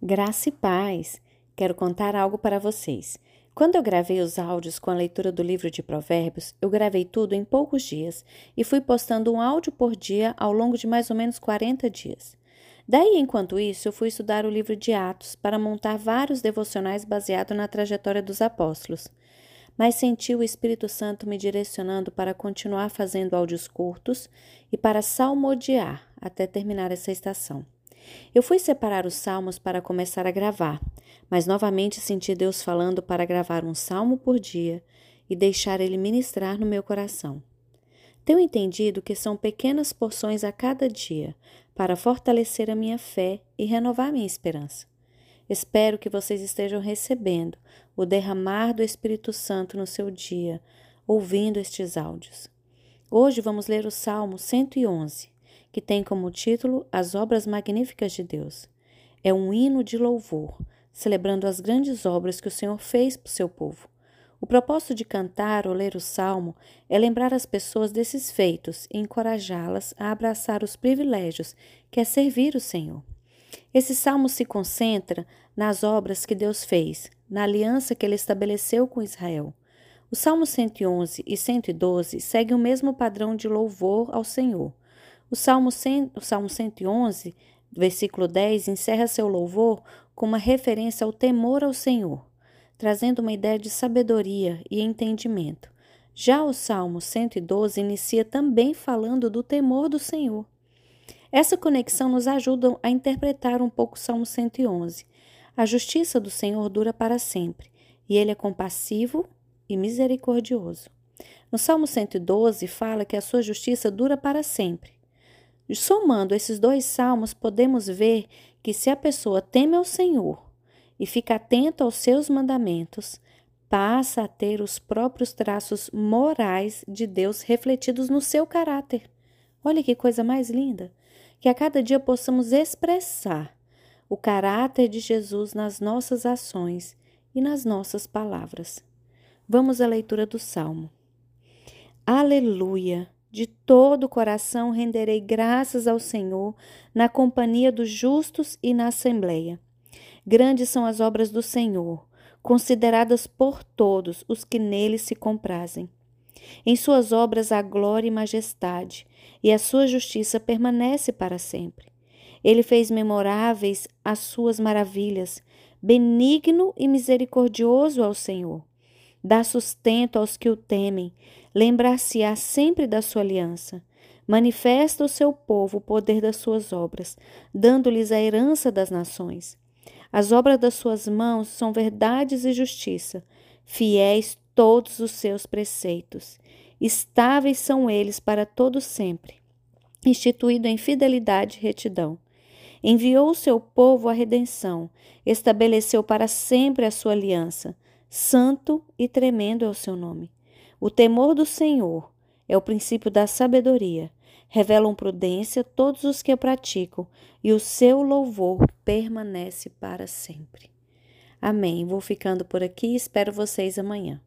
Graça e paz! Quero contar algo para vocês. Quando eu gravei os áudios com a leitura do livro de Provérbios, eu gravei tudo em poucos dias e fui postando um áudio por dia ao longo de mais ou menos 40 dias. Daí, enquanto isso, eu fui estudar o livro de Atos para montar vários devocionais baseados na trajetória dos apóstolos. Mas senti o Espírito Santo me direcionando para continuar fazendo áudios curtos e para salmodiar até terminar essa estação. Eu fui separar os salmos para começar a gravar, mas novamente senti Deus falando para gravar um salmo por dia e deixar ele ministrar no meu coração. Tenho entendido que são pequenas porções a cada dia para fortalecer a minha fé e renovar minha esperança. Espero que vocês estejam recebendo o derramar do Espírito Santo no seu dia, ouvindo estes áudios. Hoje vamos ler o Salmo 111 que tem como título As Obras Magníficas de Deus. É um hino de louvor, celebrando as grandes obras que o Senhor fez para o seu povo. O propósito de cantar ou ler o salmo é lembrar as pessoas desses feitos e encorajá-las a abraçar os privilégios que é servir o Senhor. Esse salmo se concentra nas obras que Deus fez, na aliança que ele estabeleceu com Israel. O Salmo 111 e 112 seguem o mesmo padrão de louvor ao Senhor. O Salmo, 100, o Salmo 111, versículo 10, encerra seu louvor com uma referência ao temor ao Senhor, trazendo uma ideia de sabedoria e entendimento. Já o Salmo 112 inicia também falando do temor do Senhor. Essa conexão nos ajuda a interpretar um pouco o Salmo 111. A justiça do Senhor dura para sempre, e ele é compassivo e misericordioso. No Salmo 112 fala que a sua justiça dura para sempre. Somando esses dois salmos, podemos ver que se a pessoa teme ao Senhor e fica atento aos seus mandamentos, passa a ter os próprios traços morais de Deus refletidos no seu caráter. Olha que coisa mais linda! Que a cada dia possamos expressar o caráter de Jesus nas nossas ações e nas nossas palavras. Vamos à leitura do Salmo. Aleluia! De todo o coração renderei graças ao Senhor na companhia dos justos e na assembleia. Grandes são as obras do Senhor, consideradas por todos os que nele se comprazem. Em suas obras há glória e majestade, e a sua justiça permanece para sempre. Ele fez memoráveis as suas maravilhas, benigno e misericordioso ao Senhor dá sustento aos que o temem, lembrar-se-á sempre da sua aliança. Manifesta ao seu povo o poder das suas obras, dando-lhes a herança das nações. As obras das suas mãos são verdades e justiça, fiéis todos os seus preceitos. Estáveis são eles para todo sempre, instituído em fidelidade e retidão. Enviou o seu povo à redenção, estabeleceu para sempre a sua aliança Santo e tremendo é o seu nome. O temor do Senhor é o princípio da sabedoria. Revelam prudência todos os que a praticam, e o seu louvor permanece para sempre. Amém. Vou ficando por aqui e espero vocês amanhã.